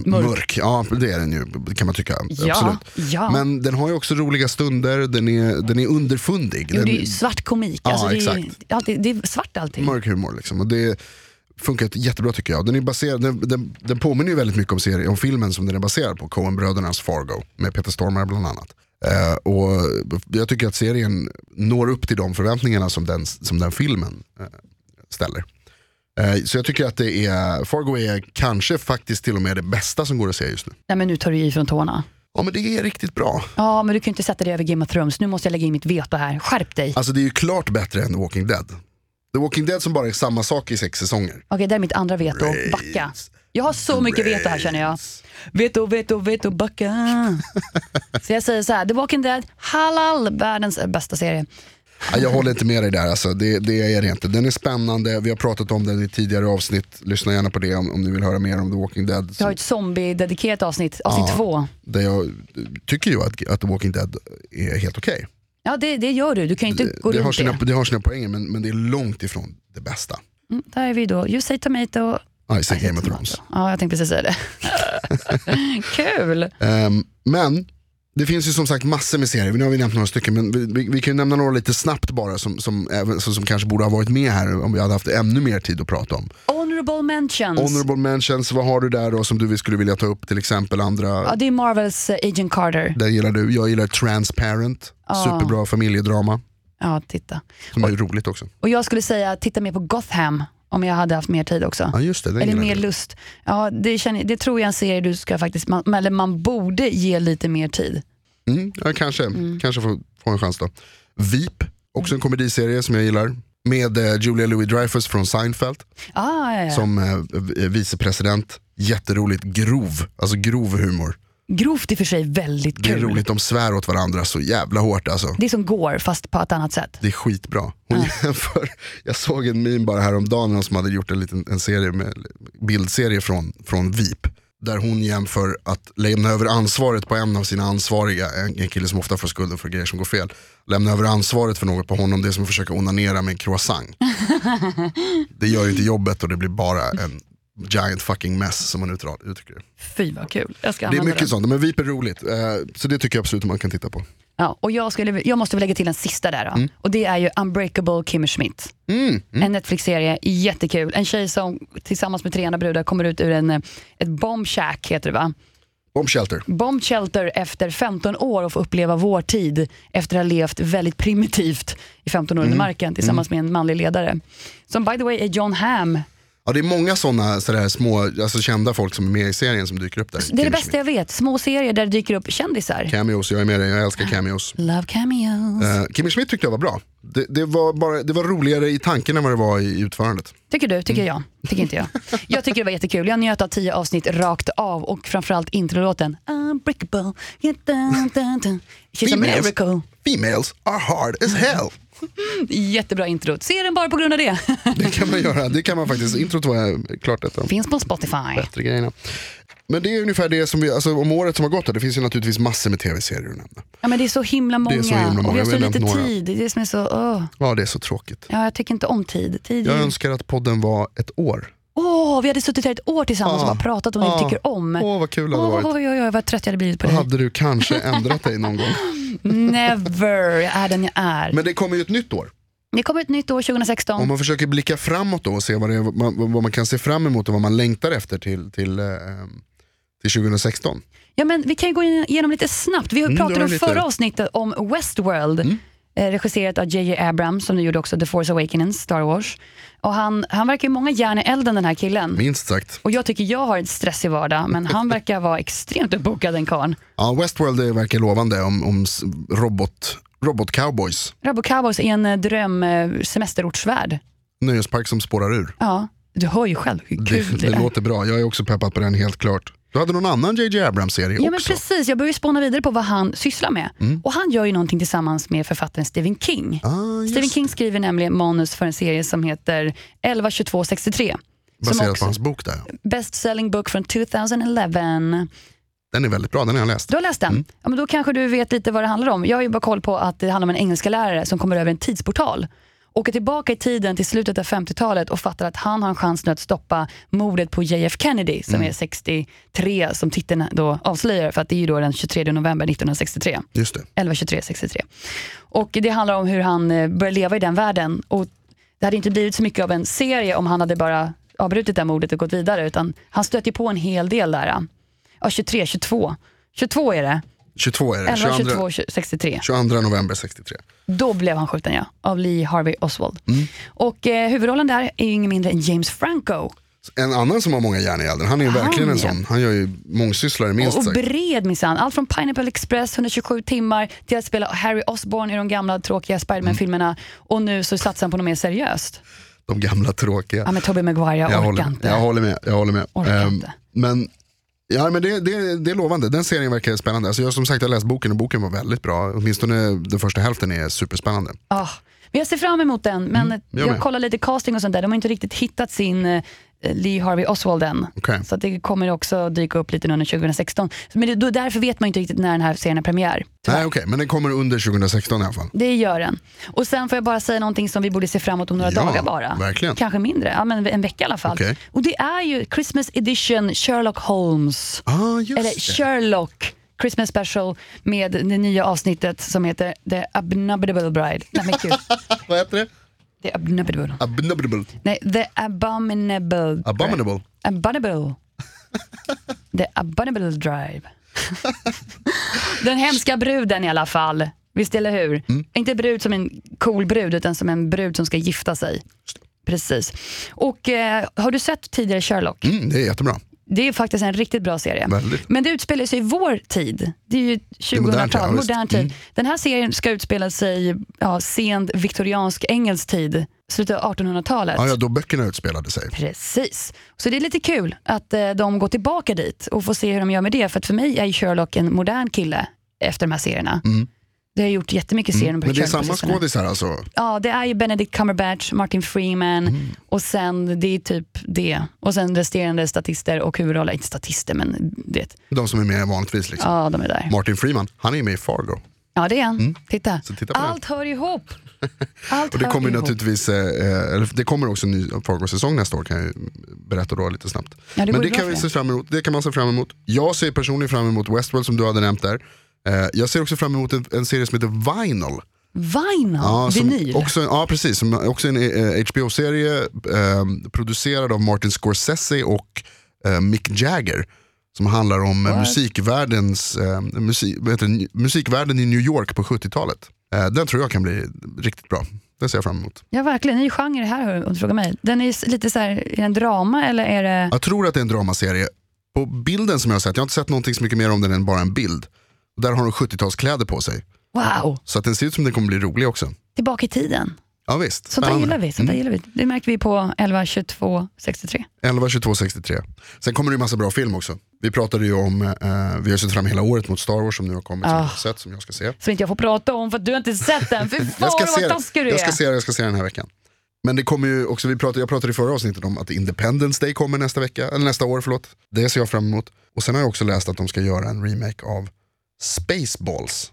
mörk. mörk. Ja det är den ju kan man tycka. Ja, Absolut.
Ja.
Men den har ju också roliga stunder, den är, den är underfundig.
Jo,
den...
det är svart komik,
ja,
alltså,
det,
är, alltid, det är svart allting.
Mörk humor liksom. Och det, funkat jättebra tycker jag. Den, är baserad, den, den, den påminner ju väldigt mycket om, serien, om filmen som den är baserad på, Coen-brödernas Fargo, med Peter Stormare bland annat. Eh, och jag tycker att serien når upp till de förväntningarna som den, som den filmen eh, ställer. Eh, så jag tycker att det är, Fargo är kanske faktiskt till och med det bästa som går att se just nu.
Nej men nu tar du i från tårna.
Ja men det är riktigt bra.
Ja men du kan ju inte sätta dig över Game of Thrones. Nu måste jag lägga in mitt veto här. Skärp dig.
Alltså det är ju klart bättre än The Walking Dead. The Walking Dead som bara är samma sak i sex säsonger.
Okej, det är mitt andra veto. Backa. Jag har så mycket veto här känner jag. Veto, veto, veto, backa. [laughs] så jag säger så här, The Walking Dead, halal, världens bästa serie.
Ja, jag håller inte med dig där, alltså. det, det är det inte. Den är spännande, vi har pratat om den i tidigare avsnitt. Lyssna gärna på det om, om ni vill höra mer om The Walking Dead.
Vi har ett zombie-dedikerat avsnitt, avsnitt
Ja.
två.
Där jag tycker ju att, att The Walking Dead är helt okej.
Ja det, det gör du, du kan ju inte gå
Det, har
runt
sina-
det.
det har sina poänger men, men det är långt ifrån det bästa.
Mm, där är vi då, you say tomato.
Ja, I
I say
Game of. Thrones.
Ja, jag tänkte precis säga det. [laughs] Kul!
Ehm, men det finns ju som sagt massor med serier, nu har vi nämnt några stycken men vi, vi, vi kan ju nämna några lite snabbt bara som, som, även, som, som kanske borde ha varit med här om vi hade haft ännu mer tid att prata om.
Honorable mentions.
Honorable mentions, vad har du där då som du skulle vilja ta upp till exempel andra?
Ja, det är Marvels eh, Agent Carter.
Den gillar du, jag gillar Transparent, superbra familjedrama
Ja, titta.
som är roligt också.
Och jag skulle säga titta mer på Gotham om jag hade haft mer tid också.
Ja just det,
Eller mer
du.
lust. Ja, det, känner, det tror jag är en serie du ska faktiskt, man, eller man borde ge lite mer tid.
Mm, ja, kanske,
Mm.
kanske få, en chans då. Veep, också en komediserie som jag gillar. Med eh, Julia Louis-Dreyfus från Seinfeld
Ah, ja, ja.
som eh, vicepresident. Jätteroligt, grov, alltså grov humor.
Grovt i och för sig väldigt
Det är
kul.
roligt, de svär åt varandra så jävla hårt alltså.
Det är som går fast på ett annat sätt.
Det är skitbra. Hon jämför, jag såg en meme bara häromdagen som hade gjort en liten en serie med, bildserie från, från Veep. Där hon jämför att lämna över ansvaret på en av sina ansvariga, en, en kille som ofta får skulden för grejer som går fel. Lämna över ansvaret för något på honom, det är som att försöka onanera med en croissant. [laughs] det gör ju inte jobbet och det blir bara en giant fucking mess som man uttrycker det.
Fy vad kul. Jag ska
Det är mycket
den.
sånt, men Veep är roligt. Eh, så det tycker jag absolut att man kan titta på.
Ja, och jag, skulle, jag måste väl lägga till en sista där då. Och det är ju Unbreakable Kimmy Schmidt.
Mm,
En Netflix-serie, jättekul. En tjej som tillsammans med tre andra brudar kommer ut ur en, eh, ett bomb shack, heter det va?
Bomb Shelter.
Bomb shelter efter 15 år och få uppleva vår tid efter att ha levt väldigt primitivt i 15 år
Mm.
under marken tillsammans med en manlig ledare. Som by the way är John Hamm.
Ja, det är många sådana sådär små, alltså kända folk som är med i serien som dyker upp där.
Det är det bästa jag vet. Små serier där det dyker upp kändisar.
Cameos, jag är med dig, jag älskar cameos. [gasps]
Love cameos.
Uh, Kimmy Schmidt tyckte jag var bra. Det, det, var bara, det var roligare i tanken än vad det var i utförandet.
Tycker du? Tycker
Mm.
jag? Tycker inte jag. Jag tycker det var jättekul. Jag njöt av tio avsnitt rakt av och framförallt introlåten Unbreakable. Get down, down, down. She's a
Females.
miracle.
Females are hard as hell.
Jättebra intro. Se den bara på grund av det. [laughs]
Det kan man göra, det kan man faktiskt. Introt var klart ett
Finns på Spotify.
bättre grejerna. Men det är ungefär det som vi, alltså om året som har gått, här, det finns ju naturligtvis massor med tv-serier att nämna.
Ja, men det är så himla många,
är så himla många.
och vi har så lite
några.
tid. Det är det som är så... åh.
Ja, det är så tråkigt.
Ja, jag tycker inte om tid. tid
Jag önskar att podden var ett år.
Åh, vi hade suttit här ett år tillsammans och
Ja.
bara pratat om det vi
Ja.
tycker om.
Åh, vad kul det hade varit.
Oj, oj, oj, vad trött jag hade blivit på det.
hade du kanske ändrat dig någon gång. [laughs]
Never, jag är den jag är.
Men det kommer ju ett nytt år.
Det kommer ett nytt år 2016.
Om man försöker blicka framåt då och se vad, är, vad, man, vad man kan se fram emot och vad man längtar efter till, till, eh, till 2016.
Ja, men vi kan ju gå igenom lite snabbt. Vi
Mm,
pratade
gör
om
lite. Mm.
förra avsnittet om Westworld. Eh, regisserat av J.J. Abrams som nu gjorde också The Force Awakens, Star Wars. Och han, han verkar ju många järn i elden den här killen.
Minst sagt.
Och jag tycker jag har en stressig vardag, men han verkar vara extremt uppbokad den karln. [laughs]
Ja, Westworld det verkar lovande om, om s- robot, robot-cowboys.
Rabbo Cowboys är en eh, dröm eh, semesterortsvärld.
Nöjespark som spårar ur.
Ja, du hör ju själv hur
Det,
kul det,
det
är.
låter bra, jag är också peppad på den helt klart. Du hade någon annan JJ Abrams-serie
Ja men
också.
precis, jag börjar ju spåna vidare på vad han sysslar med. Och han gör ju någonting tillsammans med författaren Stephen King.
Ah,
Stephen King skriver nämligen manus för en serie som heter 112263. Som
Baserat
också,
på hans bok där.
Best selling book från 2011.
Den är väldigt bra, den har jag läst.
Du har läst den?
Mm.
Ja, men då kanske du vet lite vad det handlar om. Jag har ju bara koll på att det handlar om en engelska lärare som kommer över en tidsportal. Åker tillbaka i tiden till slutet av 50-talet och fattar att han har en chans nu att stoppa mordet på JF Kennedy som
Mm.
är 63 som titeln då avslöjar för att det är ju då den 23 november 1963.
Just det.
11, 23, 63. Och det handlar om hur han eh, börjar leva i den världen. Och det hade inte blivit så mycket av en serie om han hade bara avbrutit det mordet och gått vidare utan han stöter på en hel del där. Ja, 23, 22. 22 är det.
22 är det.
11,
22,
22, 63.
22 november 63.
Då blev han skjuten ja, av Lee Harvey Oswald.
Mm.
Och eh, huvudrollen där är ju ingen mindre än James Franco.
En annan som har många järn i elden, han är ju verkligen en
ja.
sån. Han gör ju mångsysslare minst
Och
sagt.
bred minsann. Allt från Pineapple Express, 127 timmar, till att spela Harry Osborn i de gamla tråkiga Spiderman-filmerna. Och nu så satsar han på något mer seriöst.
De gamla tråkiga.
Ja, med Tobey Maguire, jag,
jag,
orkar
håller,
inte.
jag håller med. Jag håller med.
Orkar
Ehm,
inte.
men ja, men det, det, det är lovande. Den serien verkar spännande. Alltså jag som sagt jag har läst boken och boken var väldigt bra. Åtminstone den första hälften är superspännande.
Men jag ser fram emot den, men
Mm, jag
jag, kollar lite casting och sånt där. De har inte riktigt hittat sin eh, Lee Harvey Oswald än.
Okej.
Så det kommer också dyka upp lite under 2016. Men det, då, därför vet man inte riktigt när den här serien har premiär. tyvärr.
Nej okej, men den kommer under 2016 i alla fall.
Det gör den. Och sen får jag bara säga någonting som vi borde se fram emot om några
Ja,
dagar bara.
verkligen.
Kanske mindre, ja, men en vecka i alla fall.
Okej.
Och det är ju Christmas edition Sherlock Holmes.
Ah,
Eller. Sherlock Christmas special med det nya avsnittet som heter The Abominable Bride. Nej men. [laughs]
Vad heter det?
The Abominable.
Abominable.
Nej, The Abominable.
Abominable.
Abominable. [laughs] The Abominable Drive. [laughs] Den hemska bruden i alla fall. Visst eller hur?
Mm.
Inte brud som en cool brud utan som en brud som ska gifta sig. Precis. Och eh, har du sett tidigare Sherlock?
Mm, det är jättebra.
Det är faktiskt en riktigt bra serie.
Väldigt.
Men det utspelar sig i vår tid. Det är ju
modern
2000-tal,
tid, ja,
modern,
visst. Mm.
tid. Den här serien ska utspela sig ja, sent viktoriansk engelsk tid, slutet av 1800-talet.
Ja, ja, då böckerna utspelade sig.
Precis. Så det är lite kul att eh, de går tillbaka dit och får se hur de gör med det. För för mig är Sherlock en modern kille efter de här serierna. Det har gjort jättemycket serier
Mm. Men det är samma skådisar alltså?
Ja, det är ju Benedict Cumberbatch, Martin Freeman
Mm.
och sen det är typ det. Och sen resterande statister och huvudroller, inte statister men det.
De som är med vanligtvis. Liksom.
Ja, de är där.
Martin Freeman, han är med i Fargo.
Ja, det är han. Titta.
Mm. Titta på
Allt hör ihop. [laughs] Allt
Och det kommer naturligtvis, eh, eller det kommer också en ny Fargo-säsong nästa år kan jag berätta då lite snabbt.
Ja, det
Men det kan, vi se fram emot, det kan man se fram emot. Jag ser personligen fram emot Westworld som du hade nämnt där. Eh, jag ser också fram emot en, en serie som heter Vinyl.
Vinyl,
Ja,
vinyl.
Också, ja precis, som också en eh, HBO-serie eh, producerad av Martin Scorsese och eh, Mick Jagger. Som handlar om eh,
What?
musikvärldens, eh, musik, det, musikvärlden i New York på 70-talet. Eh, den tror jag kan bli riktigt bra. Den ser jag fram emot.
Ja, verkligen. Ny genre det här om du frågar mig. Den är lite så här, är det en drama eller är det...
Jag tror att det är en dramaserie. På bilden som jag har sett, jag har inte sett någonting så mycket mer om den än bara en bild. Där har de 70-talskläder på sig.
Wow,
Så att den ser ut som den kommer bli rolig också.
tillbaka i tiden.
Ja visst,
Sånt där gillar vi. Sånt där gillar vi. Det märker vi på 11, 22, 63.
11, 22, 63. Sen kommer det ju massa bra film också. Vi pratade ju om, eh, vi har sett fram hela året mot Star Wars som nu har kommit, som
Ah.
jag har sett, som jag ska se.
Som inte jag får prata om för att du har inte sett den. Fy fan [laughs]
Jag ska, se
vad
den.
taskig du
jag ska
är.
se den, jag ska se den här veckan. Men det kommer ju också, vi pratade, jag pratade i förra avsnittet om att Independence Day kommer nästa vecka, eller nästa år förlåt. Det ser jag fram emot. Och sen har jag också läst att de ska göra en remake av Spaceballs.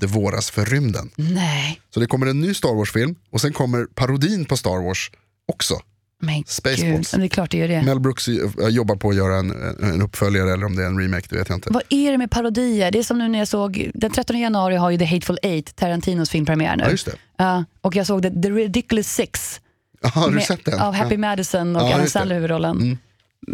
Det våras för rymden.
Nej,
Så det kommer en ny Star Wars-film och sen kommer parodin på Star Wars också.
men
Spaceballs.
gud. Det är klart det gör det.
Mel Brooks eh, jobbar på att göra en, en uppföljare eller om det är en remake, det vet jag inte.
Vad är det med parodier? Det är som nu när jag såg, den 13 januari har ju The Hateful Eight, Tarantinos filmpremiär nu.
Ja, just det.
Ja, och jag såg The, The Ridiculous Six
Ja, har du
med-
sett den?
av Happy
ja.
Madison och
Ja,
Adam. Sandler huvudrollen.
Mm.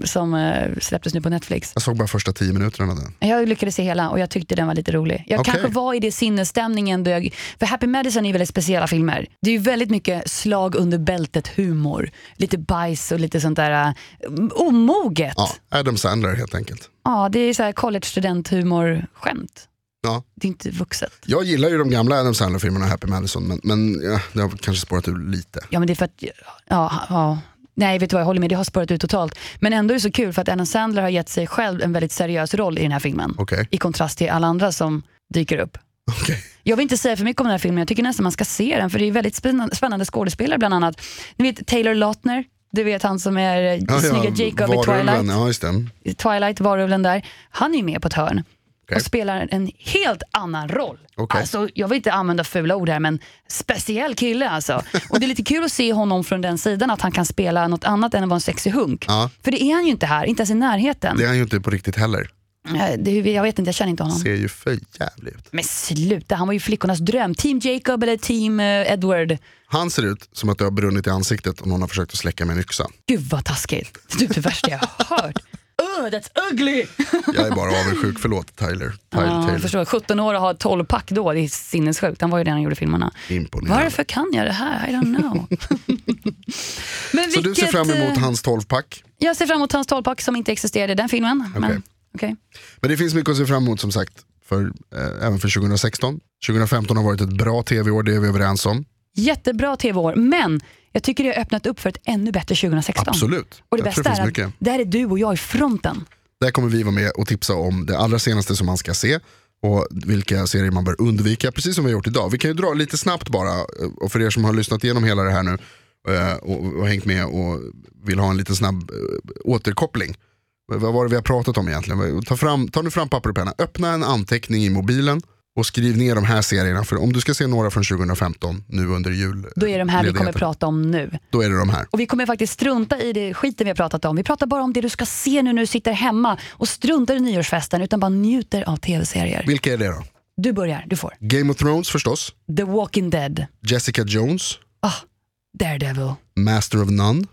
Som eh, släpptes nu på Netflix.
Jag såg bara första tio minuterna av den.
Jag lyckades se hela och jag tyckte den var lite rolig. Jag
Okej.
kanske var i det sinnesstämningen då jag, för Happy Madison är väldigt speciella filmer. Det är ju väldigt mycket slag under bältet humor. Lite bajs och lite sånt där uh, omoget.
Ja,
Ja.
Adam Sandler helt enkelt.
det är så här college studenthumor skämt.
Ja.
Det är inte vuxet.
Jag gillar ju de gamla Adam Sandler-filmerna, Happy Madison, men, men ja, det har kanske spårat ur lite.
Ja men det är för att, ja, ja. Nej vet du vad, jag håller med, det har spårat ut totalt. Men ändå är det så kul för att Adam Sandler har gett sig själv en väldigt seriös roll i den här filmen.
Okej.
I kontrast till alla andra som dyker upp.
Okej.
Jag vill inte säga för mycket om den här filmen, jag tycker nästan man ska se den för det är väldigt spännande, skådespelare bland annat. Ni vet Taylor Lautner, du vet han som är
Ja,
snygga
ja,
Jacob i
varulven,
Twilight.
Ja.
Twilight, varulven där. Han är ju med på ett hörn
Okej.
och spelar en helt annan roll.
Okej.
Alltså, jag vill inte använda fula ord här men speciell kille alltså. Och det är lite kul att se honom från den sidan att han kan spela något annat än att vara en sexig hunk.
Ja.
För det är han ju inte här, inte ens i närheten.
Det är han ju inte på riktigt heller.
Eh, det, jag vet inte, jag känner inte honom.
Ser ju för jävligt ut.
Men sluta, han var ju flickornas dröm. Team Jacob eller team eh, Edward.
Han ser ut som att det har brunnit i ansiktet och någon har försökt att släcka med en yxa.
Gud vad taskigt. Det är det värsta jag har hört. Oh, that's ugly! [laughs]
Jag är bara avundsjuk, förlåt Tyler. Tyler,
Ja,
Taylor.
jag förstår, 17 år och ha 12 pack då, det är sinnessjukt. Han var ju det han gjorde filmerna.
Imponerande.
Varför kan jag det här? I don't know. [laughs] Men
Så du ser fram emot
eh,
hans 12-pack.
Jag ser fram emot hans 12-pack som inte existerade i den filmen.
Okej.
Men, okej.
Men det finns mycket att se fram emot som sagt, för, eh, även för 2016. 2015 har varit ett bra tv-år, det är vi överens om.
Jättebra tv-år, men jag tycker det har öppnat upp för ett ännu bättre 2016.
Absolut.
Och det
Jag
bästa
det
är att
mycket.
där är du och jag i fronten.
Där kommer vi vara med och tipsa om det allra senaste som man ska se och vilka serier man bör undvika, precis som vi har gjort idag. Vi kan ju dra lite snabbt bara, och för er som har lyssnat igenom hela det här nu eh, och, och hängt med och vill ha en liten snabb eh, återkoppling. Vad var det vi har pratat om egentligen? Ta, fram, ta nu fram papper och penna, öppna en anteckning i mobilen och skriv ner de här serierna. För om du ska se några från 2015 nu under jul
Då är de här vi kommer prata om nu.
Då är det de här.
Och vi kommer faktiskt strunta i det skiten vi har pratat om. Vi pratar bara om det du ska se nu när du sitter hemma och struntar i nyårsfesten utan bara njuter av tv-serier.
Vilka är det då?
Du börjar, du får.
Game of Thrones förstås,
The Walking Dead,
Jessica Jones,
ah, Daredevil,
Master of None,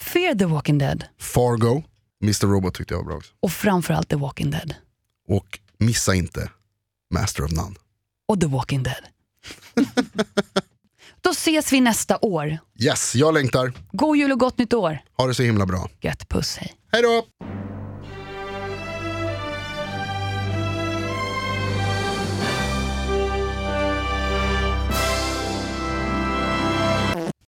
Fear the Walking Dead
Fargo, Mr. Robot tyckte jag var bra också.
och framförallt The Walking Dead.
Och missa inte Master of None.
Och The Walking Dead. [laughs] Då ses vi nästa år.
Yes, jag längtar.
God jul och gott nytt år.
Ha det så himla bra.
Gött puss, hej.
Hej då!